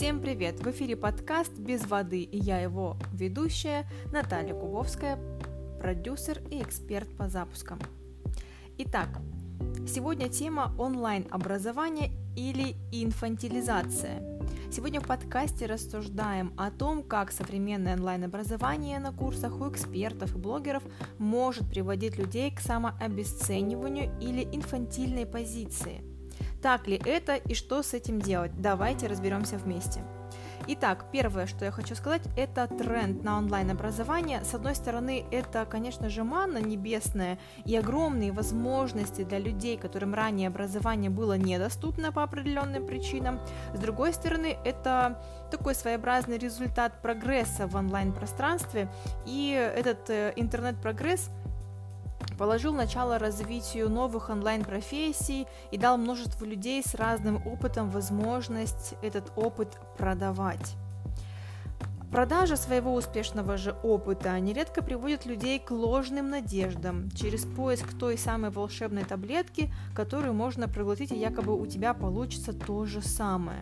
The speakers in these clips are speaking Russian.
Всем привет! В эфире подкаст «Без воды» и я его ведущая Наталья Кубовская, продюсер и эксперт по запускам. Итак, сегодня тема онлайн-образование или инфантилизация. Сегодня в подкасте рассуждаем о том, как современное онлайн-образование на курсах у экспертов и блогеров может приводить людей к самообесцениванию или инфантильной позиции – так ли это и что с этим делать? Давайте разберемся вместе. Итак, первое, что я хочу сказать, это тренд на онлайн-образование. С одной стороны, это, конечно же, манна небесная и огромные возможности для людей, которым ранее образование было недоступно по определенным причинам. С другой стороны, это такой своеобразный результат прогресса в онлайн-пространстве, и этот э, интернет-прогресс – положил начало развитию новых онлайн-профессий и дал множеству людей с разным опытом возможность этот опыт продавать. Продажа своего успешного же опыта нередко приводит людей к ложным надеждам через поиск той самой волшебной таблетки, которую можно проглотить, и якобы у тебя получится то же самое.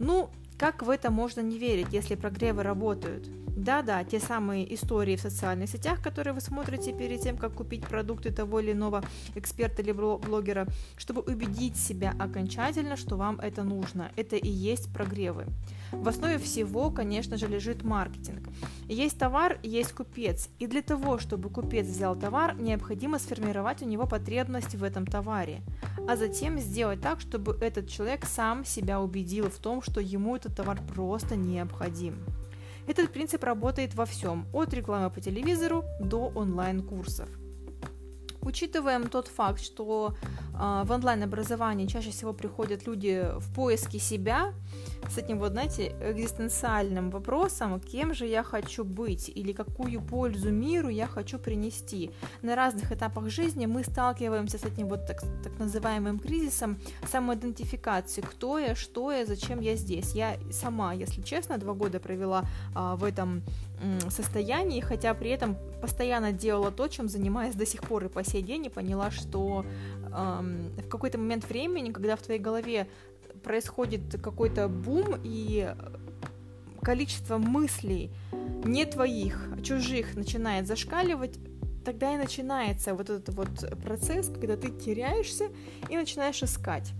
Ну, как в это можно не верить, если прогревы работают? Да-да, те самые истории в социальных сетях, которые вы смотрите перед тем, как купить продукты того или иного эксперта или блогера, чтобы убедить себя окончательно, что вам это нужно. Это и есть прогревы. В основе всего, конечно же, лежит маркетинг. Есть товар, есть купец. И для того, чтобы купец взял товар, необходимо сформировать у него потребность в этом товаре. А затем сделать так, чтобы этот человек сам себя убедил в том, что ему этот товар просто необходим. Этот принцип работает во всем, от рекламы по телевизору до онлайн-курсов. Учитываем тот факт, что в онлайн-образовании чаще всего приходят люди в поиске себя, с этим вот, знаете, экзистенциальным вопросом, кем же я хочу быть или какую пользу миру я хочу принести. На разных этапах жизни мы сталкиваемся с этим вот так, так называемым кризисом самоидентификации, кто я, что я, зачем я здесь. Я сама, если честно, два года провела а, в этом состоянии, хотя при этом постоянно делала то, чем занимаюсь до сих пор и по сей день, и поняла, что в какой-то момент времени, когда в твоей голове происходит какой-то бум, и количество мыслей не твоих, а чужих начинает зашкаливать, тогда и начинается вот этот вот процесс, когда ты теряешься и начинаешь искать.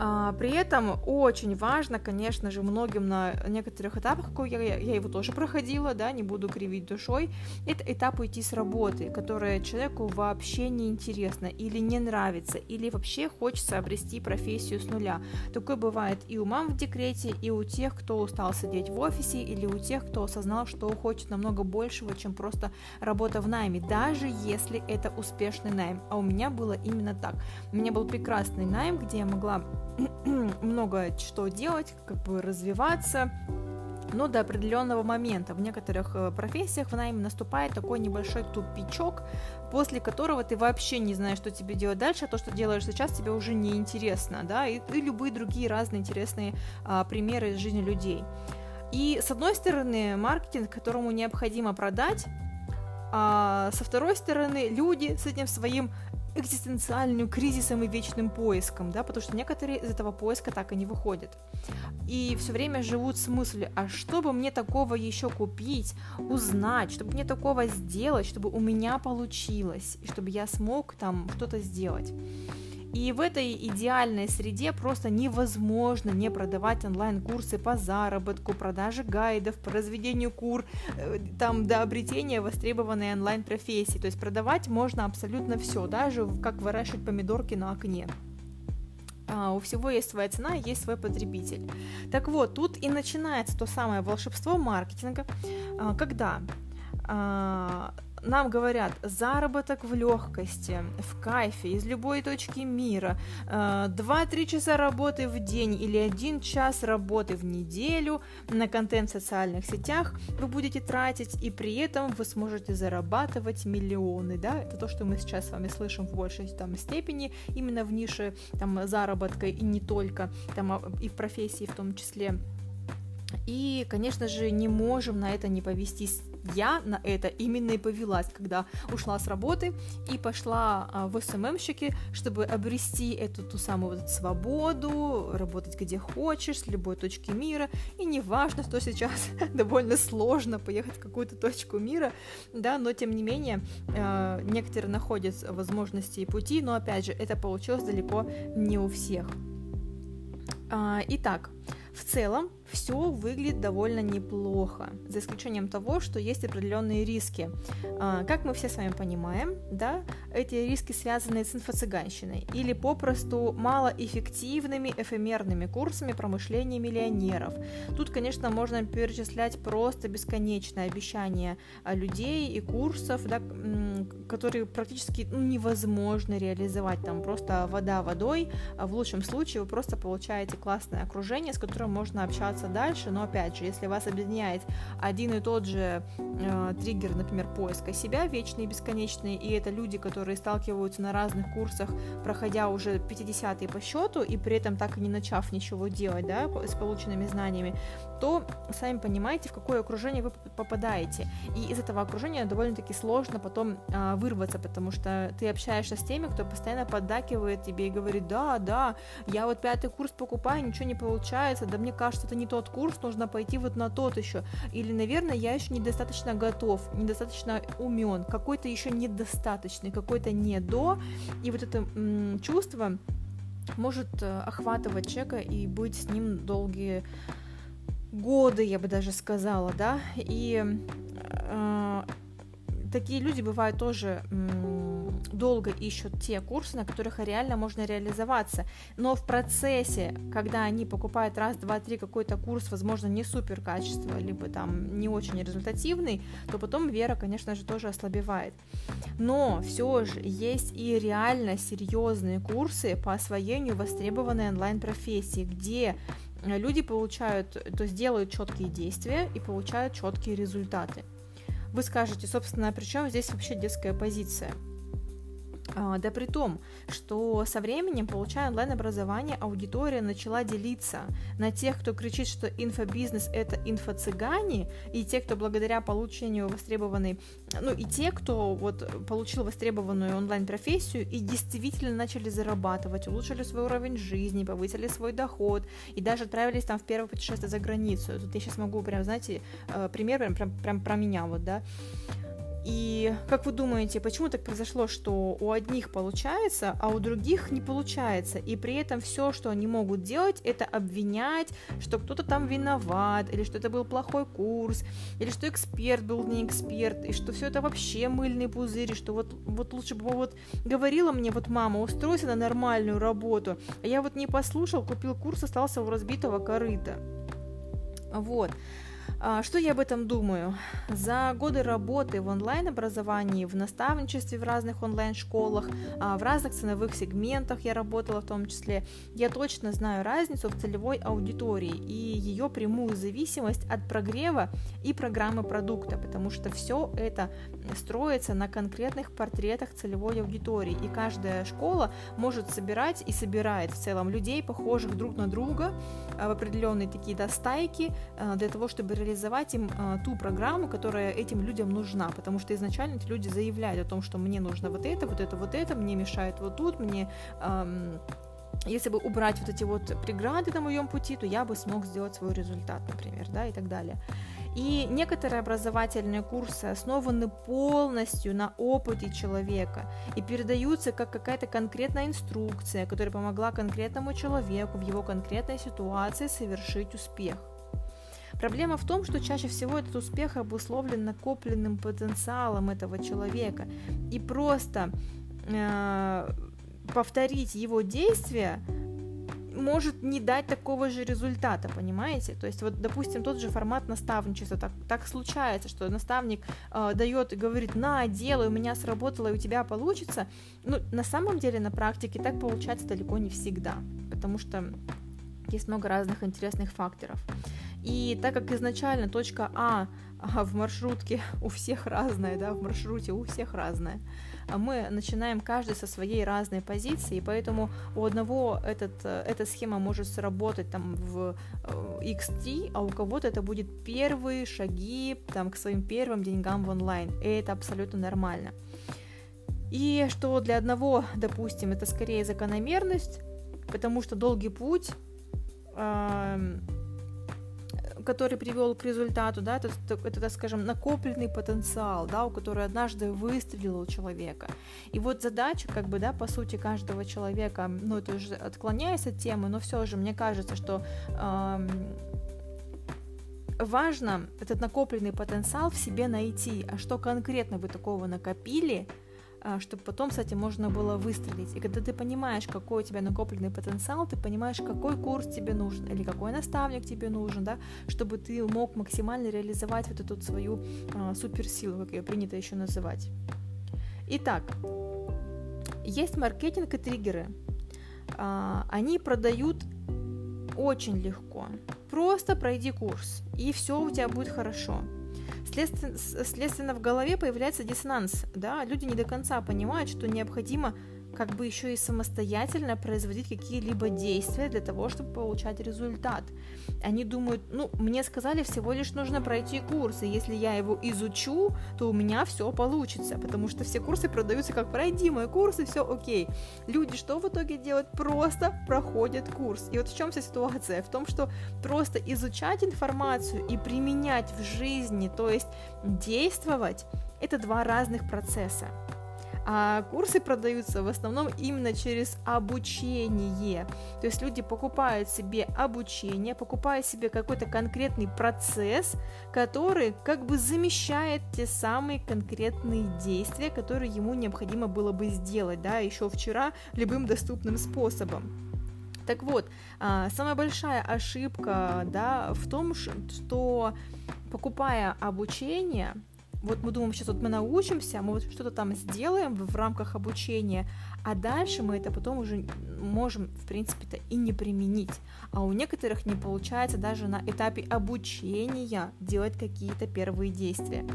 А, при этом очень важно, конечно же, многим на некоторых этапах, я, я его тоже проходила, да, не буду кривить душой, это этап уйти с работы, которая человеку вообще не интересна или не нравится, или вообще хочется обрести профессию с нуля. Такое бывает и у мам в декрете, и у тех, кто устал сидеть в офисе, или у тех, кто осознал, что хочет намного большего, чем просто работа в найме, даже если это успешный найм. А у меня было именно так. У меня был прекрасный найм, где я могла много что делать, как бы развиваться, но до определенного момента. В некоторых э, профессиях в найме наступает такой небольшой тупичок, после которого ты вообще не знаешь, что тебе делать дальше, а то, что делаешь сейчас, тебе уже не интересно, да, и, и любые другие разные интересные а, примеры из жизни людей. И с одной стороны, маркетинг, которому необходимо продать, а со второй стороны, люди с этим своим экзистенциальным кризисом и вечным поиском, да, потому что некоторые из этого поиска так и не выходят. И все время живут с мыслью, а что бы мне такого еще купить, узнать, чтобы мне такого сделать, чтобы у меня получилось, и чтобы я смог там что-то сделать. И в этой идеальной среде просто невозможно не продавать онлайн-курсы по заработку, продаже гайдов, по разведению кур, э, там до обретения востребованной онлайн-профессии. То есть продавать можно абсолютно все, даже как выращивать помидорки на окне. А, у всего есть своя цена, есть свой потребитель. Так вот, тут и начинается то самое волшебство маркетинга, а, когда а, нам говорят заработок в легкости, в кайфе, из любой точки мира, 2-3 э, часа работы в день или 1 час работы в неделю на контент в социальных сетях вы будете тратить, и при этом вы сможете зарабатывать миллионы, да, это то, что мы сейчас с вами слышим в большей там, степени, именно в нише там, заработка и не только, там, а, и в профессии в том числе. И, конечно же, не можем на это не повестись я на это именно и повелась, когда ушла с работы и пошла а, в СММщики, чтобы обрести эту ту самую вот свободу, работать где хочешь, с любой точки мира, и неважно, что сейчас довольно сложно поехать в какую-то точку мира, да, но тем не менее э, некоторые находят возможности и пути, но опять же, это получилось далеко не у всех. А, итак, в целом все выглядит довольно неплохо, за исключением того, что есть определенные риски. А, как мы все с вами понимаем, да, эти риски связаны с инфо-цыганщиной или попросту малоэффективными эфемерными курсами промышления миллионеров. Тут, конечно, можно перечислять просто бесконечное обещание а, людей и курсов, да, которые практически ну, невозможно реализовать, там просто вода водой, а в лучшем случае вы просто получаете классное окружение, с которым можно общаться развиваться дальше, но опять же, если вас объединяет один и тот же э, триггер, например, поиска себя, вечный и бесконечный, и это люди, которые сталкиваются на разных курсах, проходя уже 50 по счету, и при этом так и не начав ничего делать, да, с полученными знаниями, то сами понимаете, в какое окружение вы попадаете. И из этого окружения довольно-таки сложно потом э, вырваться, потому что ты общаешься с теми, кто постоянно поддакивает тебе и говорит, да, да, я вот пятый курс покупаю, ничего не получается, да мне кажется, это не тот курс, нужно пойти вот на тот еще. Или, наверное, я еще недостаточно готов, недостаточно умен, какой-то еще недостаточный, какой-то не до. И вот это м- чувство может э, охватывать человека и быть с ним долгие годы, я бы даже сказала, да, и э, такие люди бывают тоже долго ищут те курсы, на которых реально можно реализоваться. Но в процессе, когда они покупают раз, два, три какой-то курс, возможно, не супер качество, либо там не очень результативный, то потом вера, конечно же, тоже ослабевает. Но все же есть и реально серьезные курсы по освоению востребованной онлайн-профессии, где люди получают, то есть делают четкие действия и получают четкие результаты. Вы скажете, собственно, при чем здесь вообще детская позиция? А, да при том, что со временем, получая онлайн-образование, аудитория начала делиться на тех, кто кричит, что инфобизнес – это инфо-цыгане, и те, кто благодаря получению востребованной, ну и те, кто вот получил востребованную онлайн-профессию и действительно начали зарабатывать, улучшили свой уровень жизни, повысили свой доход и даже отправились там в первое путешествие за границу. Тут я сейчас могу прям, знаете, э, пример прям, прям, прям про меня вот, да. И как вы думаете, почему так произошло, что у одних получается, а у других не получается? И при этом все, что они могут делать, это обвинять, что кто-то там виноват, или что это был плохой курс, или что эксперт был не эксперт, и что все это вообще мыльный пузырь, и что вот, вот лучше бы вот говорила мне вот мама, устройся на нормальную работу, а я вот не послушал, купил курс, остался у разбитого корыта. Вот. А, что я об этом думаю? За годы работы в онлайн-образовании, в наставничестве в разных онлайн-школах, а, в разных ценовых сегментах я работала в том числе, я точно знаю разницу в целевой аудитории и ее прямую зависимость от прогрева и программы продукта, потому что все это строится на конкретных портретах целевой аудитории, и каждая школа может собирать и собирает в целом людей, похожих друг на друга, а, в определенные такие да, стайки, для того, чтобы реализовать им э, ту программу, которая этим людям нужна, потому что изначально эти люди заявляют о том, что мне нужно вот это, вот это, вот это, мне мешает вот тут, мне если бы убрать вот эти вот преграды на моем пути, то я бы смог сделать свой результат, например, да, и так далее. И некоторые образовательные курсы основаны полностью на опыте человека и передаются как какая-то конкретная инструкция, которая помогла конкретному человеку в его конкретной ситуации совершить успех. Проблема в том, что чаще всего этот успех обусловлен накопленным потенциалом этого человека. И просто э, повторить его действия может не дать такого же результата, понимаете? То есть вот, допустим, тот же формат наставничества, так, так случается, что наставник э, дает и говорит, на, делай, у меня сработало, и у тебя получится. Ну, на самом деле, на практике так получается далеко не всегда, потому что есть много разных интересных факторов. И так как изначально точка А в маршрутке у всех разная, да, в маршруте у всех разная, мы начинаем каждый со своей разной позиции, поэтому у одного этот, э, эта схема может сработать там в XT, а у кого-то это будет первые шаги там, к своим первым деньгам в онлайн, и это абсолютно нормально. И что для одного, допустим, это скорее закономерность, потому что долгий путь который привел к результату, да, это, это, так скажем, накопленный потенциал, да, у которого однажды выстрелил у человека. И вот задача, как бы, да, по сути, каждого человека, ну, это уже отклоняясь от темы, но все же мне кажется, что э, важно этот накопленный потенциал в себе найти, а что конкретно вы такого накопили, чтобы потом, кстати, можно было выстрелить. И когда ты понимаешь, какой у тебя накопленный потенциал, ты понимаешь, какой курс тебе нужен или какой наставник тебе нужен, да, чтобы ты мог максимально реализовать вот эту свою а, суперсилу, как ее принято еще называть. Итак, есть маркетинг и триггеры. А, они продают очень легко. Просто пройди курс, и все у тебя будет хорошо. Следственно, следственно, в голове появляется диссонанс, да, люди не до конца понимают, что необходимо как бы еще и самостоятельно производить какие-либо действия для того, чтобы получать результат. Они думают, ну, мне сказали, всего лишь нужно пройти курс, и если я его изучу, то у меня все получится, потому что все курсы продаются как пройди мой курс, и все окей. Люди что в итоге делают? Просто проходят курс. И вот в чем вся ситуация? В том, что просто изучать информацию и применять в жизни, то есть действовать, это два разных процесса. А курсы продаются в основном именно через обучение. То есть люди покупают себе обучение, покупают себе какой-то конкретный процесс, который как бы замещает те самые конкретные действия, которые ему необходимо было бы сделать, да, еще вчера любым доступным способом. Так вот, а, самая большая ошибка, да, в том, что покупая обучение, вот мы думаем, сейчас вот мы научимся, мы вот что-то там сделаем в, рамках обучения, а дальше мы это потом уже можем, в принципе-то, и не применить. А у некоторых не получается даже на этапе обучения делать какие-то первые действия.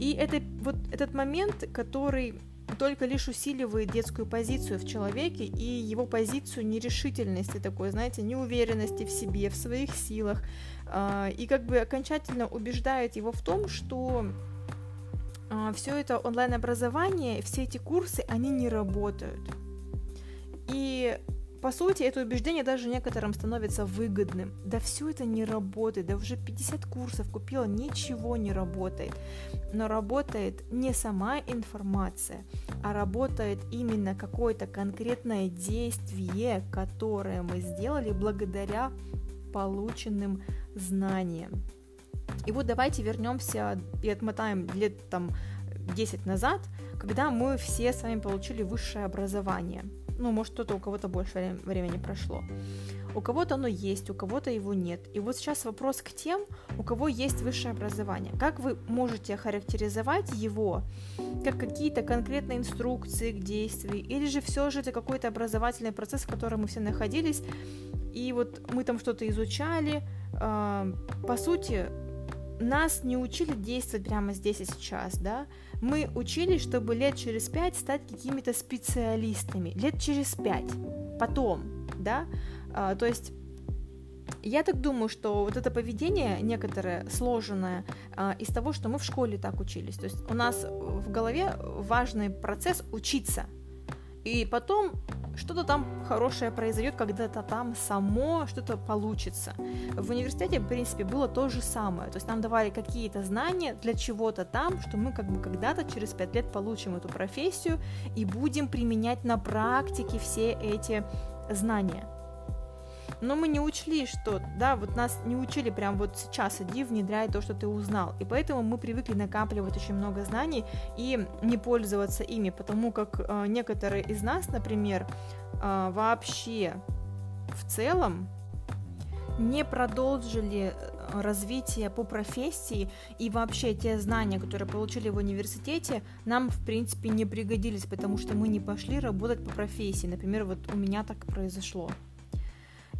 И это вот этот момент, который только лишь усиливает детскую позицию в человеке и его позицию нерешительности такой, знаете, неуверенности в себе, в своих силах, а, и как бы окончательно убеждает его в том, что все это онлайн-образование, все эти курсы, они не работают. И по сути, это убеждение даже некоторым становится выгодным. Да все это не работает, да уже 50 курсов купила, ничего не работает. Но работает не сама информация, а работает именно какое-то конкретное действие, которое мы сделали благодаря полученным знаниям. И вот давайте вернемся и отмотаем лет там 10 назад, когда мы все с вами получили высшее образование. Ну, может, кто-то у кого-то больше времени прошло. У кого-то оно есть, у кого-то его нет. И вот сейчас вопрос к тем, у кого есть высшее образование. Как вы можете характеризовать его как какие-то конкретные инструкции к действию, или же все же это какой-то образовательный процесс, в котором мы все находились, и вот мы там что-то изучали. Э, по сути, нас не учили действовать прямо здесь и сейчас, да, мы учились, чтобы лет через пять стать какими-то специалистами, лет через пять, потом, да, а, то есть я так думаю, что вот это поведение некоторое сложенное а, из того, что мы в школе так учились, то есть у нас в голове важный процесс учиться, и потом что-то там хорошее произойдет, когда-то там само что-то получится. В университете, в принципе, было то же самое. То есть нам давали какие-то знания для чего-то там, что мы как бы когда-то через пять лет получим эту профессию и будем применять на практике все эти знания. Но мы не учли, что, да, вот нас не учили прям вот сейчас, иди, внедряй то, что ты узнал. И поэтому мы привыкли накапливать очень много знаний и не пользоваться ими, потому как э, некоторые из нас, например, э, вообще в целом не продолжили э, развитие по профессии и вообще те знания, которые получили в университете, нам в принципе не пригодились, потому что мы не пошли работать по профессии. Например, вот у меня так произошло.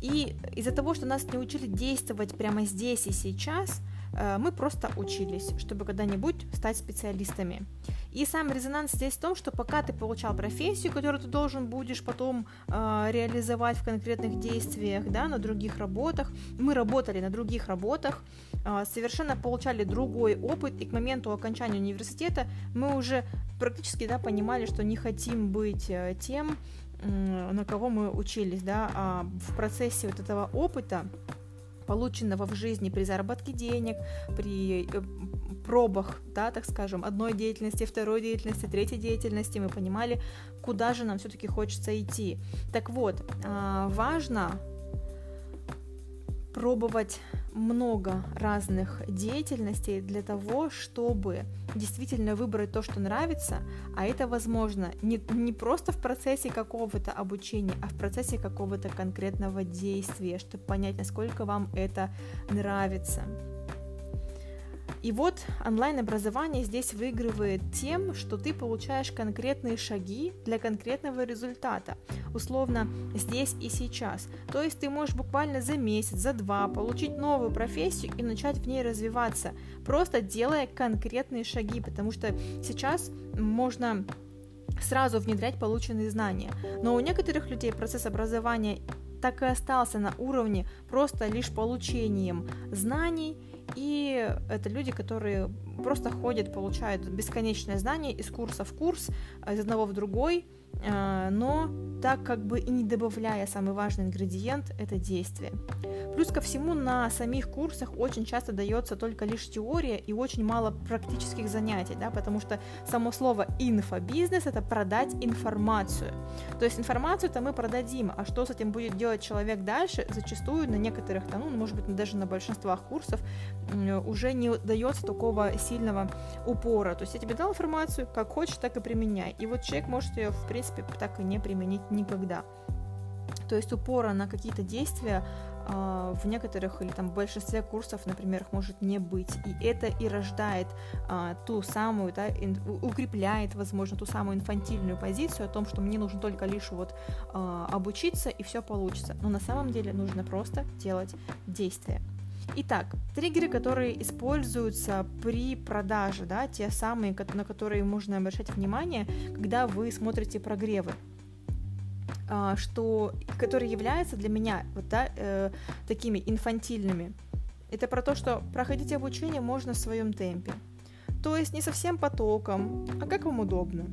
И из-за того, что нас не учили действовать прямо здесь и сейчас, э, мы просто учились, чтобы когда-нибудь стать специалистами. И сам резонанс здесь в том, что пока ты получал профессию, которую ты должен будешь потом э, реализовать в конкретных действиях, да, на других работах, мы работали на других работах, э, совершенно получали другой опыт, и к моменту окончания университета мы уже практически, да, понимали, что не хотим быть э, тем, на кого мы учились, да, а в процессе вот этого опыта полученного в жизни при заработке денег, при э, пробах, да, так скажем, одной деятельности, второй деятельности, третьей деятельности, мы понимали, куда же нам все-таки хочется идти. Так вот, а, важно пробовать много разных деятельностей для того, чтобы действительно выбрать то, что нравится, а это возможно не, не просто в процессе какого-то обучения, а в процессе какого-то конкретного действия, чтобы понять, насколько вам это нравится. И вот онлайн-образование здесь выигрывает тем, что ты получаешь конкретные шаги для конкретного результата, условно здесь и сейчас. То есть ты можешь буквально за месяц, за два получить новую профессию и начать в ней развиваться, просто делая конкретные шаги, потому что сейчас можно сразу внедрять полученные знания. Но у некоторых людей процесс образования так и остался на уровне просто лишь получением знаний и это люди, которые просто ходят, получают бесконечное знание из курса в курс, из одного в другой, а, но так как бы и не добавляя самый важный ингредиент – это действие. Плюс ко всему на самих курсах очень часто дается только лишь теория и очень мало практических занятий, да, потому что само слово инфобизнес – это продать информацию. То есть информацию-то мы продадим, а что с этим будет делать человек дальше, зачастую на некоторых, ну, может быть, даже на большинствах курсов уже не дается такого сильного упора. То есть я тебе дал информацию, как хочешь, так и применяй. И вот человек может ее, в принципе, так и не применить никогда. То есть упора на какие-то действия а, в некоторых или там в большинстве курсов, например, их может не быть. И это и рождает а, ту самую, да, ин, укрепляет, возможно, ту самую инфантильную позицию о том, что мне нужно только лишь вот а, обучиться и все получится. Но на самом деле нужно просто делать действия. Итак, триггеры, которые используются при продаже, да, те самые, на которые можно обращать внимание, когда вы смотрите прогревы а, что, которые являются для меня вот, да, э, такими инфантильными. Это про то, что проходить обучение можно в своем темпе. То есть не совсем потоком, а как вам удобно.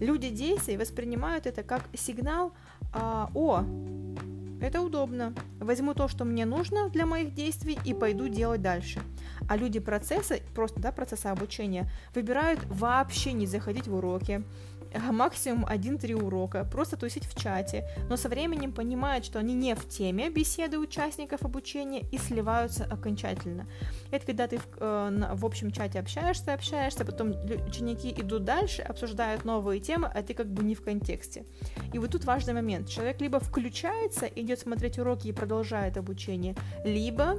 Люди действий воспринимают это как сигнал а, «О, это удобно. Возьму то, что мне нужно для моих действий и пойду делать дальше. А люди процесса, просто да, процесса обучения, выбирают вообще не заходить в уроки, максимум 1-3 урока, просто тусить в чате, но со временем понимают, что они не в теме беседы участников обучения и сливаются окончательно. Это когда ты в, э, в общем чате общаешься, общаешься, потом ученики идут дальше, обсуждают новые темы, а ты как бы не в контексте. И вот тут важный момент. Человек либо включается, идет смотреть уроки и продолжает обучение, либо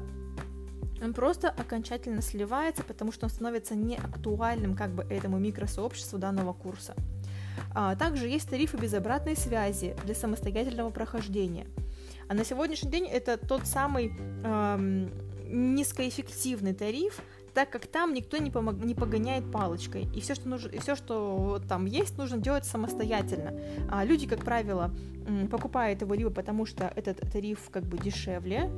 он просто окончательно сливается, потому что он становится неактуальным как бы этому микросообществу данного курса. А, также есть тарифы без обратной связи для самостоятельного прохождения. А на сегодняшний день это тот самый эм, низкоэффективный тариф, так как там никто не, помог, не погоняет палочкой. И все, что, нужно, и все, что там есть, нужно делать самостоятельно. А люди, как правило, покупают его либо потому, что этот тариф как бы дешевле,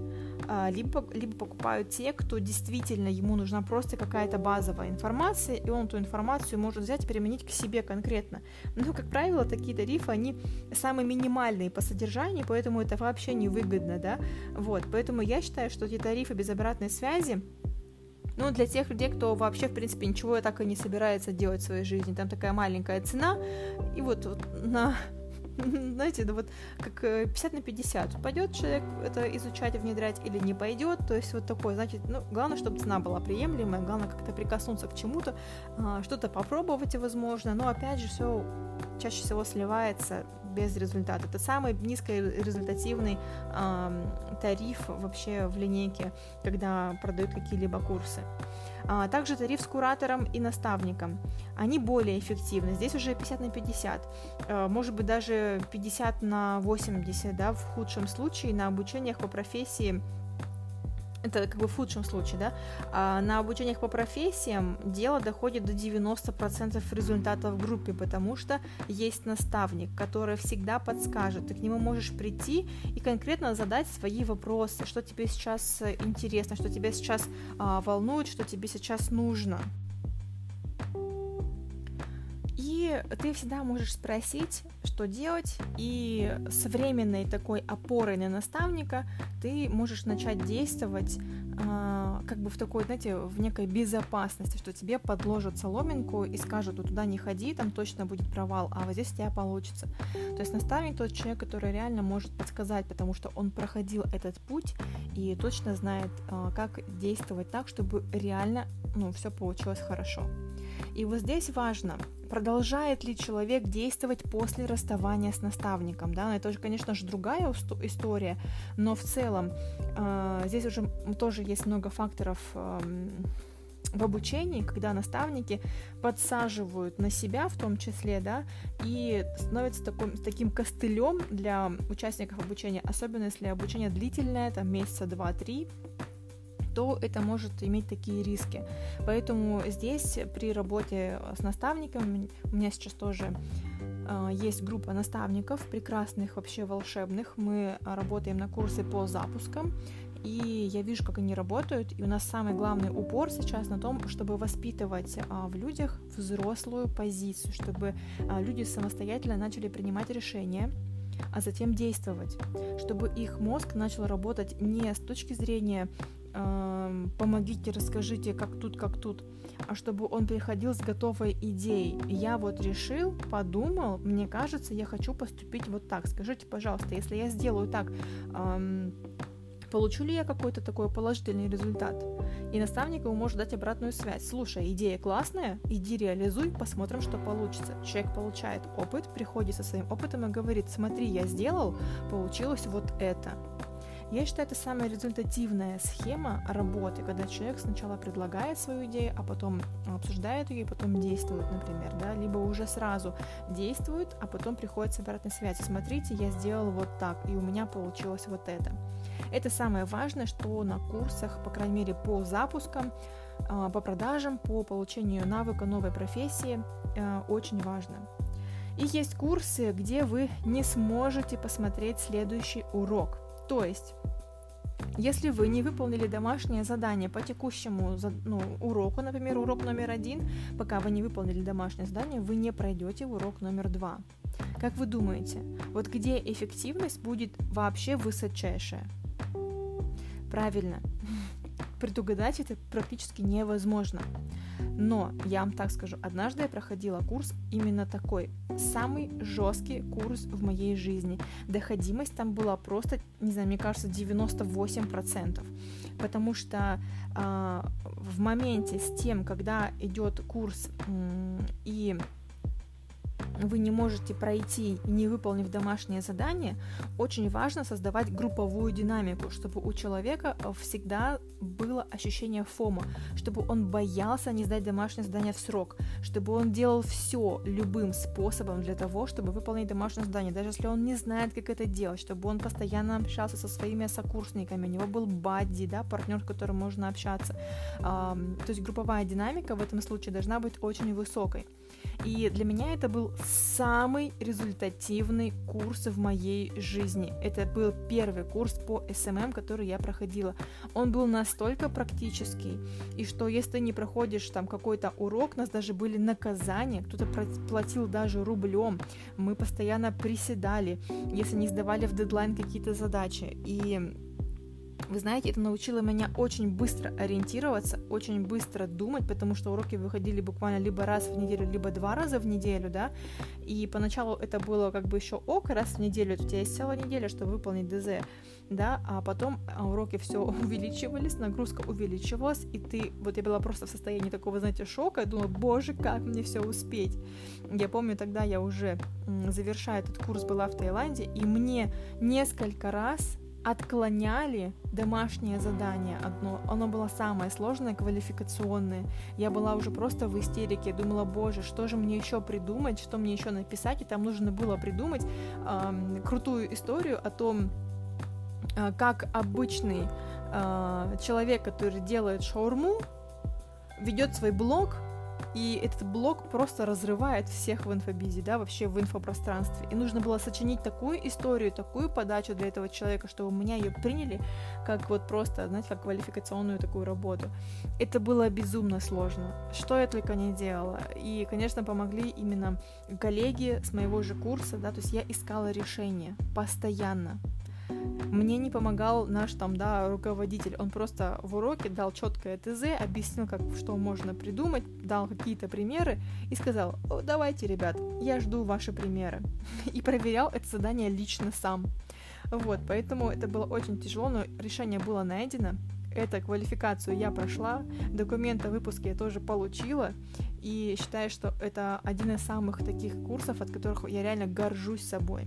а, либо, либо покупают те, кто действительно ему нужна просто какая-то базовая информация, и он эту информацию может взять и применить к себе конкретно. Но, как правило, такие тарифы, они самые минимальные по содержанию, поэтому это вообще невыгодно, да, вот, поэтому я считаю, что эти тарифы без обратной связи, ну, для тех людей, кто вообще, в принципе, ничего так и не собирается делать в своей жизни, там такая маленькая цена, и вот, вот на знаете, да вот как 50 э, на 50. Пойдет человек это изучать внедрять или не пойдет, то есть вот такой, значит, ну, главное, чтобы цена была приемлемая, главное как-то прикоснуться к чему-то, а, что-то попробовать, возможно, но опять же все чаще всего сливается без результата. Это самый низкорезультативный э, тариф вообще в линейке, когда продают какие-либо курсы. А также тариф с куратором и наставником. Они более эффективны. Здесь уже 50 на 50. А, может быть, даже 50 на 80, да, в худшем случае на обучениях по профессии это как бы в худшем случае, да, а на обучениях по профессиям дело доходит до 90% результатов в группе, потому что есть наставник, который всегда подскажет, ты к нему можешь прийти и конкретно задать свои вопросы, что тебе сейчас интересно, что тебя сейчас а, волнует, что тебе сейчас нужно. Ты всегда можешь спросить, что делать, и с временной такой опорой на наставника ты можешь начать действовать э, как бы в такой, знаете, в некой безопасности, что тебе подложат соломинку и скажут, ну туда не ходи, там точно будет провал, а вот здесь у тебя получится. То есть наставник тот человек, который реально может подсказать, потому что он проходил этот путь и точно знает, э, как действовать так, чтобы реально, ну, все получилось хорошо. И вот здесь важно, продолжает ли человек действовать после расставания с наставником, да, это уже, конечно же, другая история, но в целом э, здесь уже тоже есть много факторов э, в обучении, когда наставники подсаживают на себя в том числе, да, и становятся таким, таким костылем для участников обучения, особенно если обучение длительное, там месяца два-три, то это может иметь такие риски. Поэтому здесь при работе с наставником, у меня сейчас тоже э, есть группа наставников, прекрасных, вообще волшебных. Мы работаем на курсы по запускам, и я вижу, как они работают. И у нас самый главный упор сейчас на том, чтобы воспитывать а, в людях взрослую позицию, чтобы а, люди самостоятельно начали принимать решения, а затем действовать, чтобы их мозг начал работать не с точки зрения помогите, расскажите, как тут, как тут, а чтобы он приходил с готовой идеей. Я вот решил, подумал, мне кажется, я хочу поступить вот так. Скажите, пожалуйста, если я сделаю так, эм, получу ли я какой-то такой положительный результат? И наставник ему может дать обратную связь. Слушай, идея классная, иди реализуй, посмотрим, что получится. Человек получает опыт, приходит со своим опытом и говорит, смотри, я сделал, получилось вот это. Я считаю, это самая результативная схема работы, когда человек сначала предлагает свою идею, а потом обсуждает ее и потом действует, например, да, либо уже сразу действует, а потом приходит с обратной связи. Смотрите, я сделал вот так, и у меня получилось вот это. Это самое важное, что на курсах, по крайней мере, по запускам, а, по продажам, по получению навыка новой профессии а, очень важно. И есть курсы, где вы не сможете посмотреть следующий урок – то есть, если вы не выполнили домашнее задание по текущему ну, уроку, например, урок номер один, пока вы не выполнили домашнее задание, вы не пройдете урок номер два. Как вы думаете, вот где эффективность будет вообще высочайшая? Правильно, предугадать это практически невозможно. Но я вам так скажу, однажды я проходила курс именно такой, самый жесткий курс в моей жизни. Доходимость там была просто, не знаю, мне кажется, 98%. Потому что э, в моменте с тем, когда идет курс э, и вы не можете пройти, не выполнив домашнее задание, очень важно создавать групповую динамику, чтобы у человека э, всегда было ощущение фома, чтобы он боялся не сдать домашнее задание в срок, чтобы он делал все любым способом для того, чтобы выполнить домашнее задание, даже если он не знает, как это делать, чтобы он постоянно общался со своими сокурсниками, у него был бадди, да, партнер, с которым можно общаться. То есть групповая динамика в этом случае должна быть очень высокой. И для меня это был самый результативный курс в моей жизни. Это был первый курс по SMM, который я проходила. Он был настолько практический, и что если ты не проходишь там какой-то урок, у нас даже были наказания, кто-то платил даже рублем, мы постоянно приседали, если не сдавали в дедлайн какие-то задачи. И вы знаете, это научило меня очень быстро ориентироваться, очень быстро думать, потому что уроки выходили буквально либо раз в неделю, либо два раза в неделю, да, и поначалу это было как бы еще ок, раз в неделю, у тебя есть целая неделя, чтобы выполнить ДЗ, да, а потом а, уроки все увеличивались, нагрузка увеличивалась, и ты, вот я была просто в состоянии такого, знаете, шока, я думала, боже, как мне все успеть. Я помню, тогда я уже, завершая этот курс, была в Таиланде, и мне несколько раз отклоняли домашнее задание одно. Оно было самое сложное, квалификационное. Я была уже просто в истерике. Думала, боже, что же мне еще придумать, что мне еще написать. И там нужно было придумать э, крутую историю о том, э, как обычный э, человек, который делает шаурму, ведет свой блог и этот блок просто разрывает всех в инфобизе, да, вообще в инфопространстве. И нужно было сочинить такую историю, такую подачу для этого человека, чтобы меня ее приняли как вот просто, знаете, как квалификационную такую работу. Это было безумно сложно. Что я только не делала. И, конечно, помогли именно коллеги с моего же курса, да, то есть я искала решение постоянно. Мне не помогал наш там, да, руководитель. Он просто в уроке дал четкое ТЗ, объяснил, как, что можно придумать, дал какие-то примеры и сказал, давайте, ребят, я жду ваши примеры. И проверял это задание лично сам. Вот, поэтому это было очень тяжело, но решение было найдено. Эту квалификацию я прошла, документы о выпуске я тоже получила, и считаю, что это один из самых таких курсов, от которых я реально горжусь собой.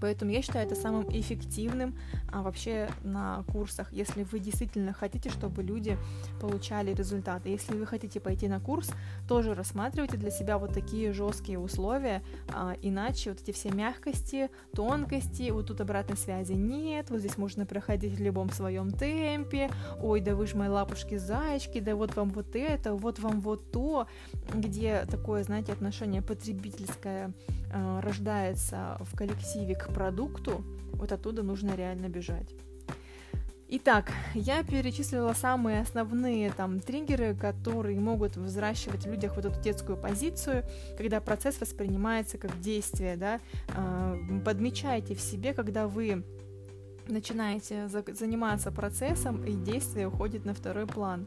Поэтому я считаю это самым эффективным а, вообще на курсах, если вы действительно хотите, чтобы люди получали результаты. Если вы хотите пойти на курс, тоже рассматривайте для себя вот такие жесткие условия, а, иначе вот эти все мягкости, тонкости, вот тут обратной связи нет, вот здесь можно проходить в любом своем темпе, ой, да вы же мои лапушки-зайчки, да вот вам вот это, вот вам вот то, где такое, знаете, отношение потребительское э, рождается в коллективе к продукту, вот оттуда нужно реально бежать. Итак, я перечислила самые основные там триггеры, которые могут взращивать в людях вот эту детскую позицию, когда процесс воспринимается как действие, да. Э, подмечайте в себе, когда вы начинаете заниматься процессом, и действие уходит на второй план.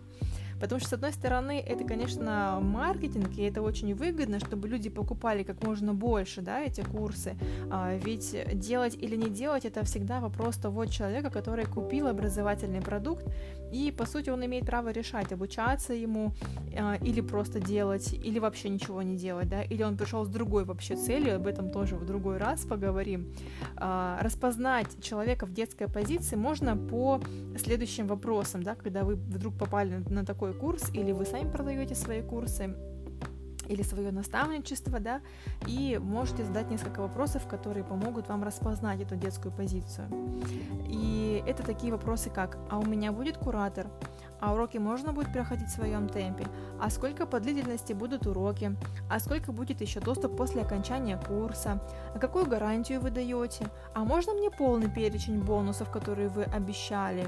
Потому что, с одной стороны, это, конечно, маркетинг, и это очень выгодно, чтобы люди покупали как можно больше, да, эти курсы. А, ведь делать или не делать, это всегда вопрос того человека, который купил образовательный продукт, и, по сути, он имеет право решать, обучаться ему, а, или просто делать, или вообще ничего не делать, да, или он пришел с другой вообще целью, об этом тоже в другой раз поговорим. А, распознать человека в детской позиции можно по следующим вопросам, да, когда вы вдруг попали на такой курс, или вы сами продаете свои курсы, или свое наставничество, да, и можете задать несколько вопросов, которые помогут вам распознать эту детскую позицию. И это такие вопросы, как «А у меня будет куратор?» А уроки можно будет проходить в своем темпе? А сколько по длительности будут уроки? А сколько будет еще доступ после окончания курса? А какую гарантию вы даете? А можно мне полный перечень бонусов, которые вы обещали?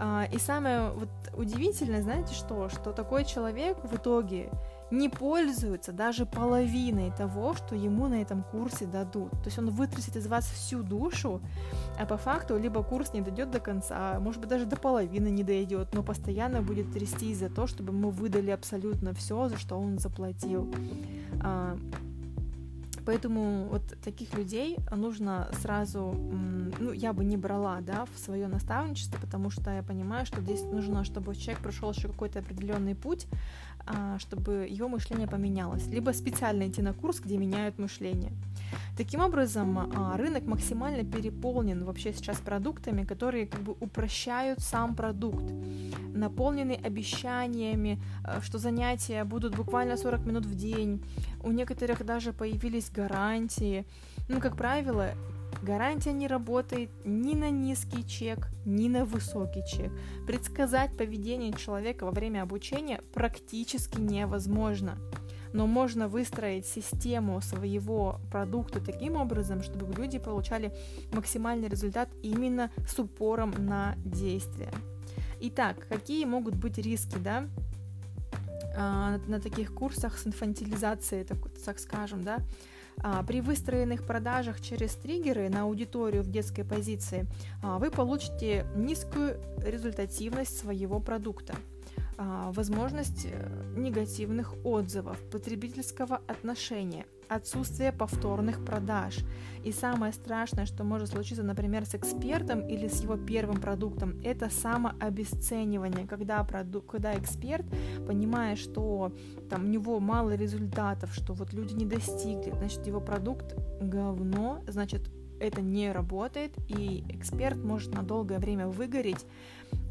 А, и самое вот удивительное, знаете что, что такой человек в итоге не пользуется даже половиной того, что ему на этом курсе дадут. То есть он вытрясет из вас всю душу, а по факту либо курс не дойдет до конца, может быть даже до половины не дойдет, но постоянно будет трястись за то, чтобы мы выдали абсолютно все, за что он заплатил. Поэтому вот таких людей нужно сразу, ну, я бы не брала, да, в свое наставничество, потому что я понимаю, что здесь нужно, чтобы человек прошел еще какой-то определенный путь, а, чтобы его мышление поменялось, либо специально идти на курс, где меняют мышление. Таким образом, а, рынок максимально переполнен вообще сейчас продуктами, которые как бы упрощают сам продукт, наполнены обещаниями, а, что занятия будут буквально 40 минут в день, у некоторых даже появились гарантии. Ну, как правило, Гарантия не работает ни на низкий чек, ни на высокий чек. Предсказать поведение человека во время обучения практически невозможно. Но можно выстроить систему своего продукта таким образом, чтобы люди получали максимальный результат именно с упором на действие. Итак, какие могут быть риски, да, на таких курсах с инфантилизацией, так, так скажем, да, а, при выстроенных продажах через триггеры на аудиторию в детской позиции а, вы получите низкую результативность своего продукта. А, возможность э, негативных отзывов, потребительского отношения, отсутствие повторных продаж. И самое страшное, что может случиться, например, с экспертом или с его первым продуктом, это самообесценивание, когда, проду- когда эксперт, понимая, что там у него мало результатов, что вот люди не достигли, значит, его продукт говно, значит, это не работает, и эксперт может на долгое время выгореть,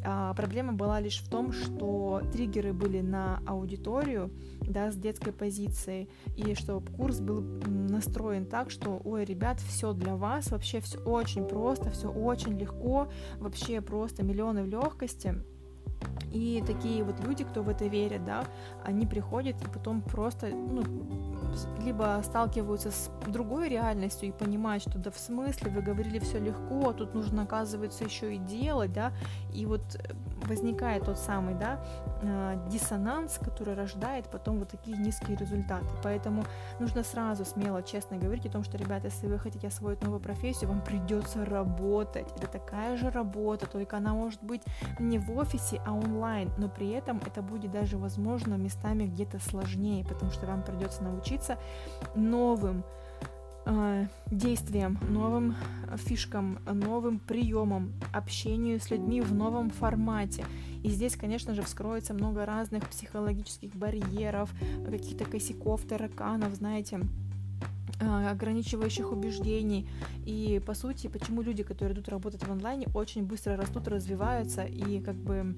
А, проблема была лишь в том, что триггеры были на аудиторию, да, с детской позицией, и что курс был настроен так, что, ой, ребят, все для вас, вообще все очень просто, все очень легко, вообще просто миллионы в легкости. И такие вот люди, кто в это верит, да, они приходят и потом просто, ну, либо сталкиваются с другой реальностью и понимают, что да в смысле, вы говорили все легко, а тут нужно, оказывается, еще и делать, да, и вот возникает тот самый, да, э, диссонанс, который рождает потом вот такие низкие результаты. Поэтому нужно сразу смело, честно говорить о том, что, ребята, если вы хотите освоить новую профессию, вам придется работать. Это такая же работа, только она может быть не в офисе, а онлайн, но при этом это будет даже возможно местами где-то сложнее, потому что вам придется научиться новым э, действиям, новым фишкам, новым приемам, общению с людьми в новом формате. И здесь, конечно же, вскроется много разных психологических барьеров, каких-то косяков, тараканов, знаете, э, ограничивающих убеждений. И, по сути, почему люди, которые идут работать в онлайне, очень быстро растут, развиваются и как бы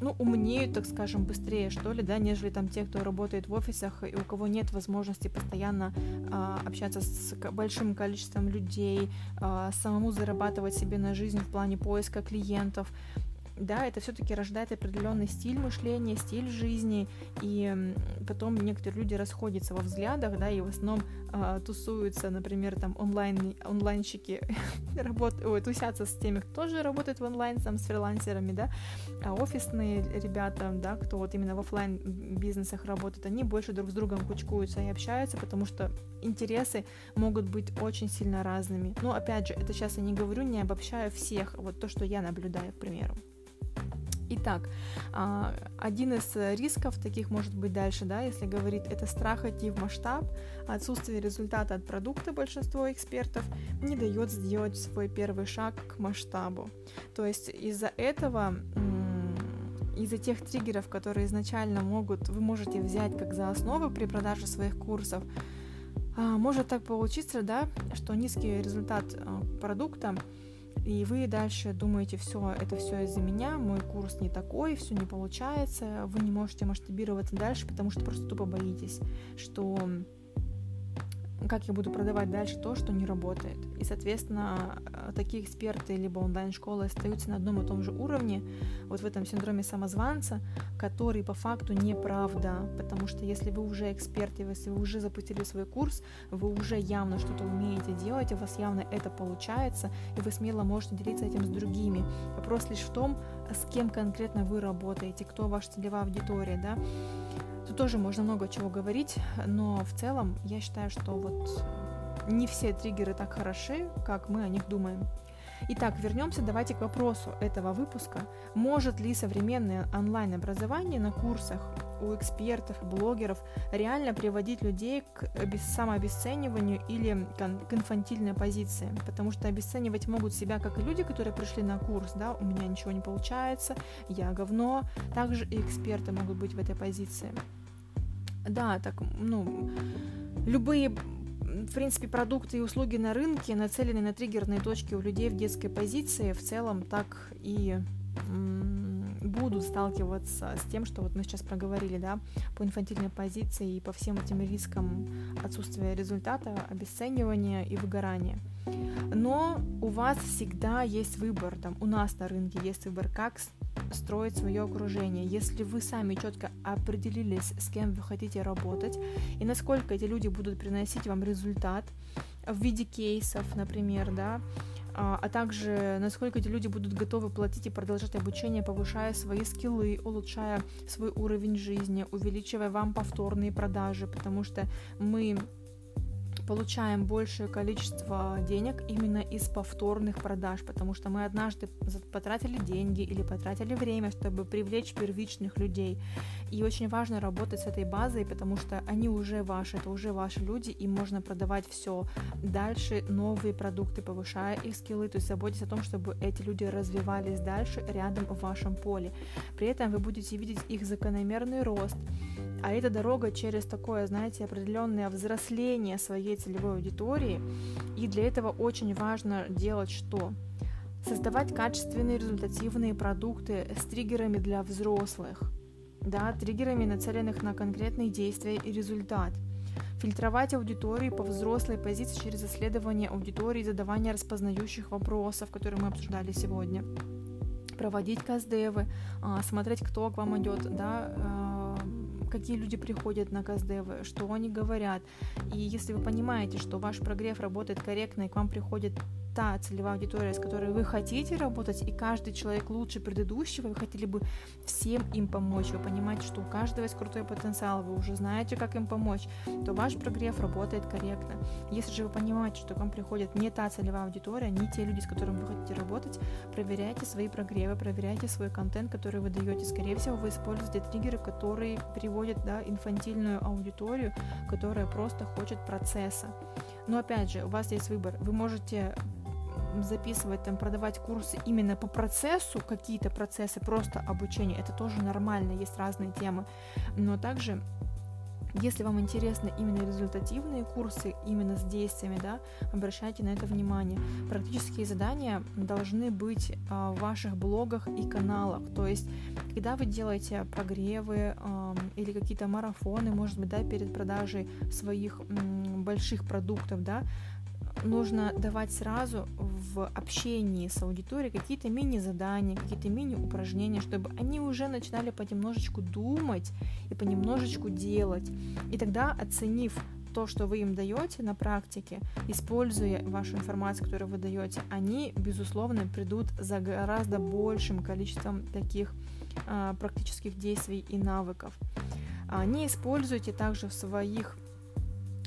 ну, умнеют, так скажем, быстрее, что ли, да, нежели там те, кто работает в офисах и у кого нет возможности постоянно а, общаться с большим количеством людей, а, самому зарабатывать себе на жизнь в плане поиска клиентов да, это все-таки рождает определенный стиль мышления, стиль жизни, и потом некоторые люди расходятся во взглядах, да, и в основном э, тусуются, например, там онлайн, онлайнщики работ, ой, тусятся с теми, кто тоже работает в онлайн, там, с фрилансерами, да, а офисные ребята, да, кто вот именно в офлайн бизнесах работает, они больше друг с другом кучкуются и общаются, потому что интересы могут быть очень сильно разными. Но, опять же, это сейчас я не говорю, не обобщаю всех, вот то, что я наблюдаю, к примеру. Итак, а, один из рисков таких может быть дальше, да, если говорить, это страх идти в масштаб, отсутствие результата от продукта большинство экспертов не дает сделать свой первый шаг к масштабу. То есть из-за этого из-за тех триггеров, которые изначально могут, вы можете взять как за основу при продаже своих курсов, а, может так получиться, да, что низкий результат а, продукта и вы дальше думаете, все, это все из-за меня, мой курс не такой, все не получается, вы не можете масштабироваться дальше, потому что просто тупо боитесь, что как я буду продавать дальше то, что не работает. И, соответственно, э, такие эксперты либо онлайн-школы остаются на одном и том же уровне, вот в этом синдроме самозванца, который по факту неправда, потому что если вы уже эксперт, если вы уже запустили свой курс, вы уже явно что-то умеете делать, у вас явно это получается, и вы смело можете делиться этим с другими. Вопрос лишь в том, с кем конкретно вы работаете, кто ваша целевая аудитория, да, Тут тоже можно много чего говорить, но в целом я считаю, что вот не все триггеры так хороши, как мы о них думаем. Итак, вернемся давайте к вопросу этого выпуска. Может ли современное онлайн-образование на курсах у экспертов блогеров реально приводить людей к самообесцениванию или к инфантильной позиции? Потому что обесценивать могут себя как и люди, которые пришли на курс, да, у меня ничего не получается, я говно. Также и эксперты могут быть в этой позиции. Да, так, ну, любые в принципе, продукты и услуги на рынке нацелены на триггерные точки у людей в детской позиции, в целом так и будут сталкиваться с тем, что вот мы сейчас проговорили, да, по инфантильной позиции и по всем этим рискам отсутствия результата, обесценивания и выгорания. Но у вас всегда есть выбор, там, у нас на рынке есть выбор, как строить свое окружение. Если вы сами четко определились, с кем вы хотите работать, и насколько эти люди будут приносить вам результат в виде кейсов, например, да, а, а также насколько эти люди будут готовы платить и продолжать обучение, повышая свои скиллы, улучшая свой уровень жизни, увеличивая вам повторные продажи, потому что мы получаем большее количество денег именно из повторных продаж, потому что мы однажды потратили деньги или потратили время, чтобы привлечь первичных людей. И очень важно работать с этой базой, потому что они уже ваши, это уже ваши люди, и можно продавать все. Дальше новые продукты, повышая их скиллы, то есть заботьтесь о том, чтобы эти люди развивались дальше рядом в вашем поле. При этом вы будете видеть их закономерный рост, а это дорога через такое, знаете, определенное взросление своей целевой аудитории. И для этого очень важно делать что? создавать качественные результативные продукты с триггерами для взрослых, да, триггерами, нацеленных на конкретные действия и результат. Фильтровать аудиторию по взрослой позиции через исследование аудитории задавание распознающих вопросов, которые мы обсуждали сегодня. Проводить каздевы, а, смотреть, кто к вам идет, да, а, какие люди приходят на каздевы, что они говорят. И если вы понимаете, что ваш прогрев работает корректно и к вам приходит та целевая аудитория, с которой вы хотите работать, и каждый человек лучше предыдущего, вы хотели бы всем им помочь, вы понимаете, что у каждого есть крутой потенциал, вы уже знаете, как им помочь, то ваш прогрев работает корректно. Если же вы понимаете, что к вам приходит не та целевая аудитория, не те люди, с которыми вы хотите работать, проверяйте свои прогревы, проверяйте свой контент, который вы даете. Скорее всего, вы используете триггеры, которые приводят да, инфантильную аудиторию, которая просто хочет процесса. Но опять же, у вас есть выбор. Вы можете записывать, там, продавать курсы именно по процессу, какие-то процессы, просто обучение, это тоже нормально, есть разные темы. Но также если вам интересны именно результативные курсы, именно с действиями, да, обращайте на это внимание. Практические задания должны быть а, в ваших блогах и каналах. То есть, когда вы делаете прогревы а, или какие-то марафоны, может быть, да, перед продажей своих м, больших продуктов, да, нужно давать сразу в общении с аудиторией какие-то мини-задания, какие-то мини-упражнения, чтобы они уже начинали понемножечку думать и понемножечку делать. И тогда, оценив то, что вы им даете на практике, используя вашу информацию, которую вы даете, они, безусловно, придут за гораздо большим количеством таких а, практических действий и навыков. Не используйте также в своих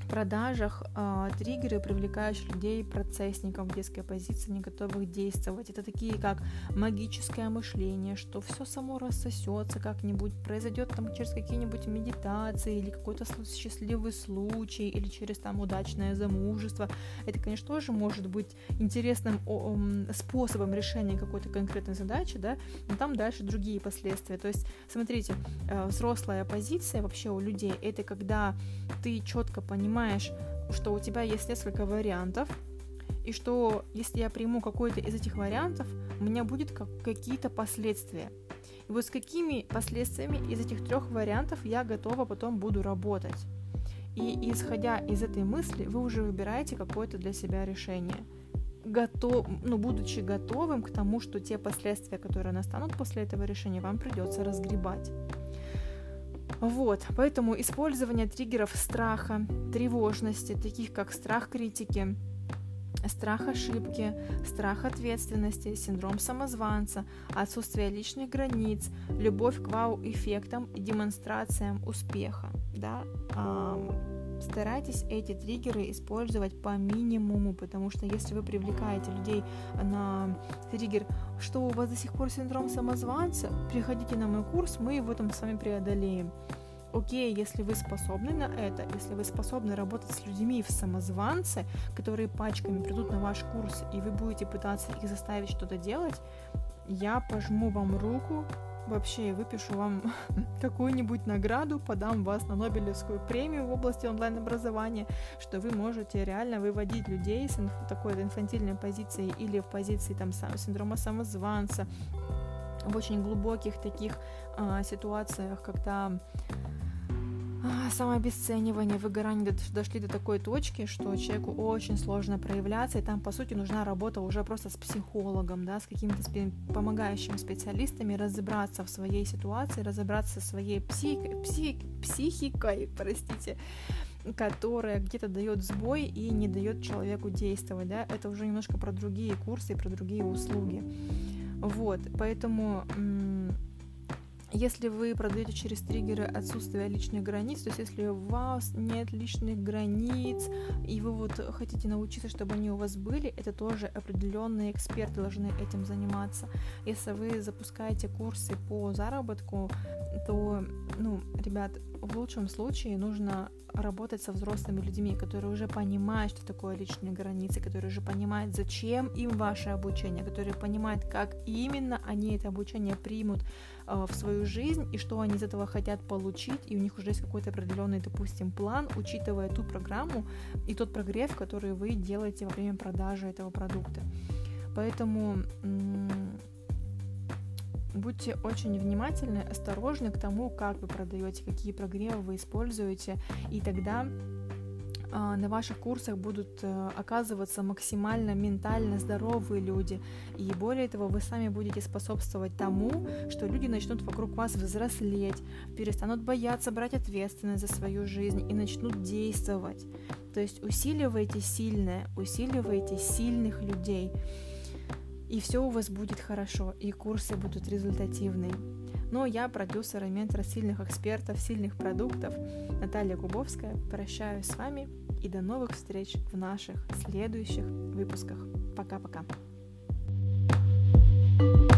продажах э, триггеры, привлекающие людей, процессников в детской позиции, не готовых действовать. Это такие, как магическое мышление, что все само рассосется как-нибудь, произойдет там через какие-нибудь медитации или какой-то счастливый случай, или через там удачное замужество. Это, конечно, тоже может быть интересным способом решения какой-то конкретной задачи, да, но там дальше другие последствия. То есть, смотрите, э, взрослая позиция вообще у людей это когда ты четко понимаешь, понимаешь, что у тебя есть несколько вариантов, и что если я приму какой-то из этих вариантов, у меня будет как, какие-то последствия. И вот с какими последствиями из этих трех вариантов я готова потом буду работать. И исходя из этой мысли, вы уже выбираете какое-то для себя решение. Готов, ну, будучи готовым к тому, что те последствия, которые настанут после этого решения, вам придется разгребать. Вот, поэтому использование триггеров страха, тревожности, таких как страх критики, страх ошибки, страх ответственности, синдром самозванца, отсутствие личных границ, любовь к вау-эффектам и демонстрациям успеха. Да? Старайтесь эти триггеры использовать по минимуму, потому что если вы привлекаете людей на триггер, что у вас до сих пор синдром самозванца, приходите на мой курс, мы его там с вами преодолеем. Окей, если вы способны на это, если вы способны работать с людьми в самозванце, которые пачками придут на ваш курс, и вы будете пытаться их заставить что-то делать, я пожму вам руку, вообще выпишу вам какую-нибудь награду, подам вас на Нобелевскую премию в области онлайн-образования, что вы можете реально выводить людей с инф- такой инфантильной позиции или в позиции там синдрома самозванца, в очень глубоких таких а, ситуациях, когда самообесценивание, выгорание дошли до такой точки, что человеку очень сложно проявляться, и там, по сути, нужна работа уже просто с психологом, да, с какими-то спе- помогающими специалистами разобраться в своей ситуации, разобраться со своей психикой, псих, психикой, простите, которая где-то дает сбой и не дает человеку действовать, да, это уже немножко про другие курсы и про другие услуги. Вот, поэтому м- если вы продаете через триггеры отсутствие личных границ, то есть если у вас нет личных границ, и вы вот хотите научиться, чтобы они у вас были, это тоже определенные эксперты должны этим заниматься. Если вы запускаете курсы по заработку, то, ну, ребят, в лучшем случае нужно работать со взрослыми людьми, которые уже понимают, что такое личные границы, которые уже понимают, зачем им ваше обучение, которые понимают, как именно они это обучение примут в свою жизнь и что они из этого хотят получить, и у них уже есть какой-то определенный, допустим, план, учитывая ту программу и тот прогрев, который вы делаете во время продажи этого продукта. Поэтому будьте очень внимательны, осторожны к тому, как вы продаете, какие прогревы вы используете, и тогда а, на ваших курсах будут э, оказываться максимально ментально здоровые люди. И более того, вы сами будете способствовать тому, что люди начнут вокруг вас взрослеть, перестанут бояться брать ответственность за свою жизнь и начнут действовать. То есть усиливайте сильное, усиливайте сильных людей. И все у вас будет хорошо, и курсы будут результативные. Но я продюсер и ментор сильных экспертов, сильных продуктов. Наталья Губовская. Прощаюсь с вами и до новых встреч в наших следующих выпусках. Пока-пока. thank you